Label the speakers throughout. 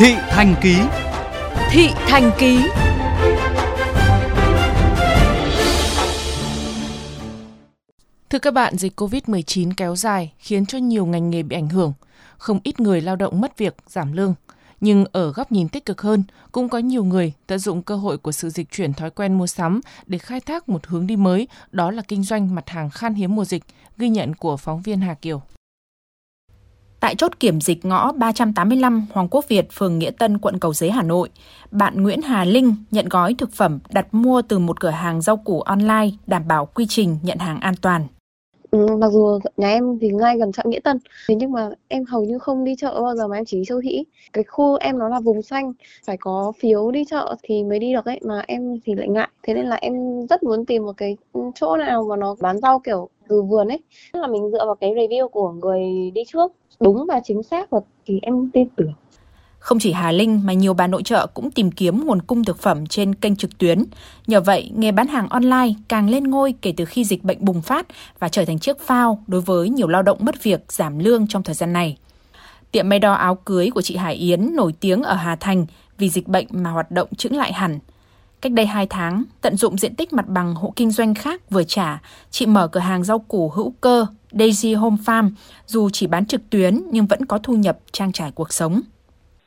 Speaker 1: Thị Thành Ký
Speaker 2: Thị Thành Ký Thưa các bạn, dịch COVID-19 kéo dài khiến cho nhiều ngành nghề bị ảnh hưởng. Không ít người lao động mất việc, giảm lương. Nhưng ở góc nhìn tích cực hơn, cũng có nhiều người tận dụng cơ hội của sự dịch chuyển thói quen mua sắm để khai thác một hướng đi mới, đó là kinh doanh mặt hàng khan hiếm mùa dịch, ghi nhận của phóng viên Hà Kiều.
Speaker 3: Tại chốt kiểm dịch ngõ 385 Hoàng Quốc Việt, phường Nghĩa Tân, quận Cầu Giấy, Hà Nội, bạn Nguyễn Hà Linh nhận gói thực phẩm đặt mua từ một cửa hàng rau củ online đảm bảo quy trình nhận hàng an toàn.
Speaker 4: Ừ, mặc dù nhà em thì ngay gần chợ Nghĩa Tân, thế nhưng mà em hầu như không đi chợ bao giờ mà em chỉ đi siêu thị. Cái khu em nó là vùng xanh, phải có phiếu đi chợ thì mới đi được ấy, mà em thì lại ngại. Thế nên là em rất muốn tìm một cái chỗ nào mà nó bán rau kiểu từ vườn ấy. Tức là mình dựa vào cái review của người đi trước, đúng và chính xác và thì em tin tưởng.
Speaker 3: Không chỉ Hà Linh mà nhiều bà nội trợ cũng tìm kiếm nguồn cung thực phẩm trên kênh trực tuyến. Nhờ vậy, nghề bán hàng online càng lên ngôi kể từ khi dịch bệnh bùng phát và trở thành chiếc phao đối với nhiều lao động mất việc, giảm lương trong thời gian này. Tiệm may đo áo cưới của chị Hải Yến nổi tiếng ở Hà Thành vì dịch bệnh mà hoạt động chững lại hẳn. Cách đây 2 tháng, tận dụng diện tích mặt bằng hộ kinh doanh khác vừa trả, chị mở cửa hàng rau củ hữu cơ Daisy Home Farm, dù chỉ bán trực tuyến nhưng vẫn có thu nhập trang trải cuộc sống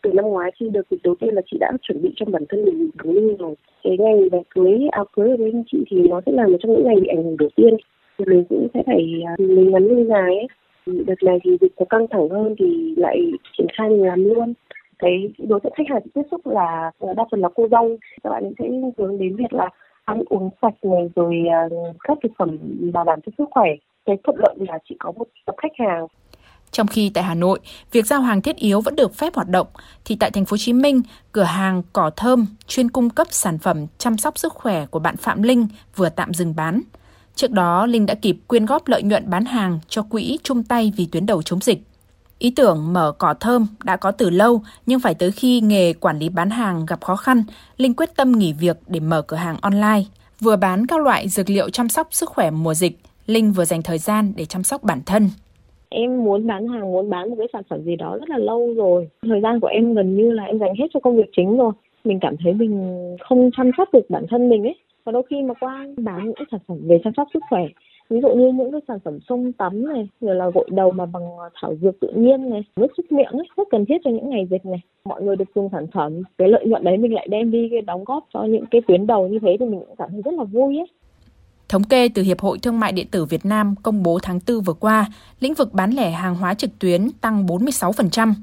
Speaker 5: từ năm ngoái khi được thì đầu tiên là chị đã chuẩn bị cho bản thân mình đúng như rồi. Cái ngày váy cưới, áo cưới của bên chị thì nó sẽ là một trong những ngày bị ảnh hưởng đầu tiên. Thì mình cũng sẽ phải à, mình ngắn lưng dài ấy. Đợt này thì dịch có căng thẳng hơn thì lại triển khai mình làm luôn. Cái đối tượng khách hàng tiếp xúc là à, đa phần là cô dâu. Các bạn sẽ hướng đến việc là ăn uống sạch này, rồi à, các thực phẩm bảo đảm cho sức khỏe. Cái thuận lợi là chị có một tập khách hàng
Speaker 3: trong khi tại Hà Nội, việc giao hàng thiết yếu vẫn được phép hoạt động, thì tại thành phố Hồ Chí Minh, cửa hàng Cỏ Thơm chuyên cung cấp sản phẩm chăm sóc sức khỏe của bạn Phạm Linh vừa tạm dừng bán. Trước đó, Linh đã kịp quyên góp lợi nhuận bán hàng cho quỹ chung tay vì tuyến đầu chống dịch. Ý tưởng mở cỏ thơm đã có từ lâu, nhưng phải tới khi nghề quản lý bán hàng gặp khó khăn, Linh quyết tâm nghỉ việc để mở cửa hàng online. Vừa bán các loại dược liệu chăm sóc sức khỏe mùa dịch, Linh vừa dành thời gian để chăm sóc bản thân
Speaker 5: em muốn bán hàng, muốn bán một cái sản phẩm gì đó rất là lâu rồi. Thời gian của em gần như là em dành hết cho công việc chính rồi. Mình cảm thấy mình không chăm sóc được bản thân mình ấy. Và đôi khi mà qua bán những sản phẩm về chăm sóc sức khỏe, ví dụ như những cái sản phẩm sông tắm này, rồi là gội đầu mà bằng thảo dược tự nhiên này, nước súc miệng ấy, rất cần thiết cho những ngày dịch này. Mọi người được dùng sản phẩm, cái lợi nhuận đấy mình lại đem đi, cái đóng góp cho những cái tuyến đầu như thế thì mình cũng cảm thấy rất là vui ấy.
Speaker 3: Thống kê từ Hiệp hội Thương mại Điện tử Việt Nam công bố tháng 4 vừa qua, lĩnh vực bán lẻ hàng hóa trực tuyến tăng 46%.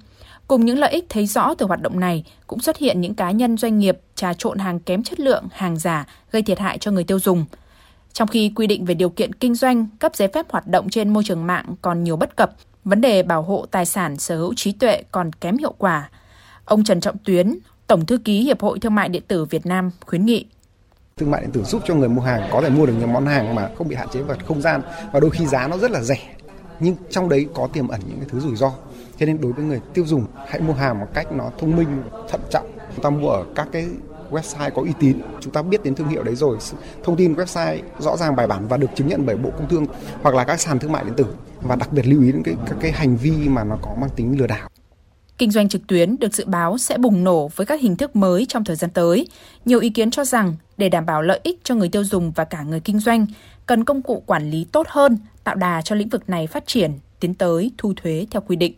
Speaker 3: Cùng những lợi ích thấy rõ từ hoạt động này, cũng xuất hiện những cá nhân doanh nghiệp trà trộn hàng kém chất lượng, hàng giả, gây thiệt hại cho người tiêu dùng. Trong khi quy định về điều kiện kinh doanh, cấp giấy phép hoạt động trên môi trường mạng còn nhiều bất cập, vấn đề bảo hộ tài sản sở hữu trí tuệ còn kém hiệu quả. Ông Trần Trọng Tuyến, Tổng thư ký Hiệp hội Thương mại Điện tử Việt Nam khuyến nghị
Speaker 6: thương mại điện tử giúp cho người mua hàng có thể mua được những món hàng mà không bị hạn chế về không gian và đôi khi giá nó rất là rẻ, nhưng trong đấy có tiềm ẩn những cái thứ rủi ro. Cho nên đối với người tiêu dùng, hãy mua hàng một cách nó thông minh, thận trọng. Chúng ta mua ở các cái website có uy tín, chúng ta biết đến thương hiệu đấy rồi thông tin website rõ ràng, bài bản và được chứng nhận bởi bộ công thương hoặc là các sàn thương mại điện tử. Và đặc biệt lưu ý đến cái, các cái hành vi mà nó có mang tính lừa đảo.
Speaker 3: Kinh doanh trực tuyến được dự báo sẽ bùng nổ với các hình thức mới trong thời gian tới. Nhiều ý kiến cho rằng để đảm bảo lợi ích cho người tiêu dùng và cả người kinh doanh, cần công cụ quản lý tốt hơn, tạo đà cho lĩnh vực này phát triển, tiến tới thu thuế theo quy định.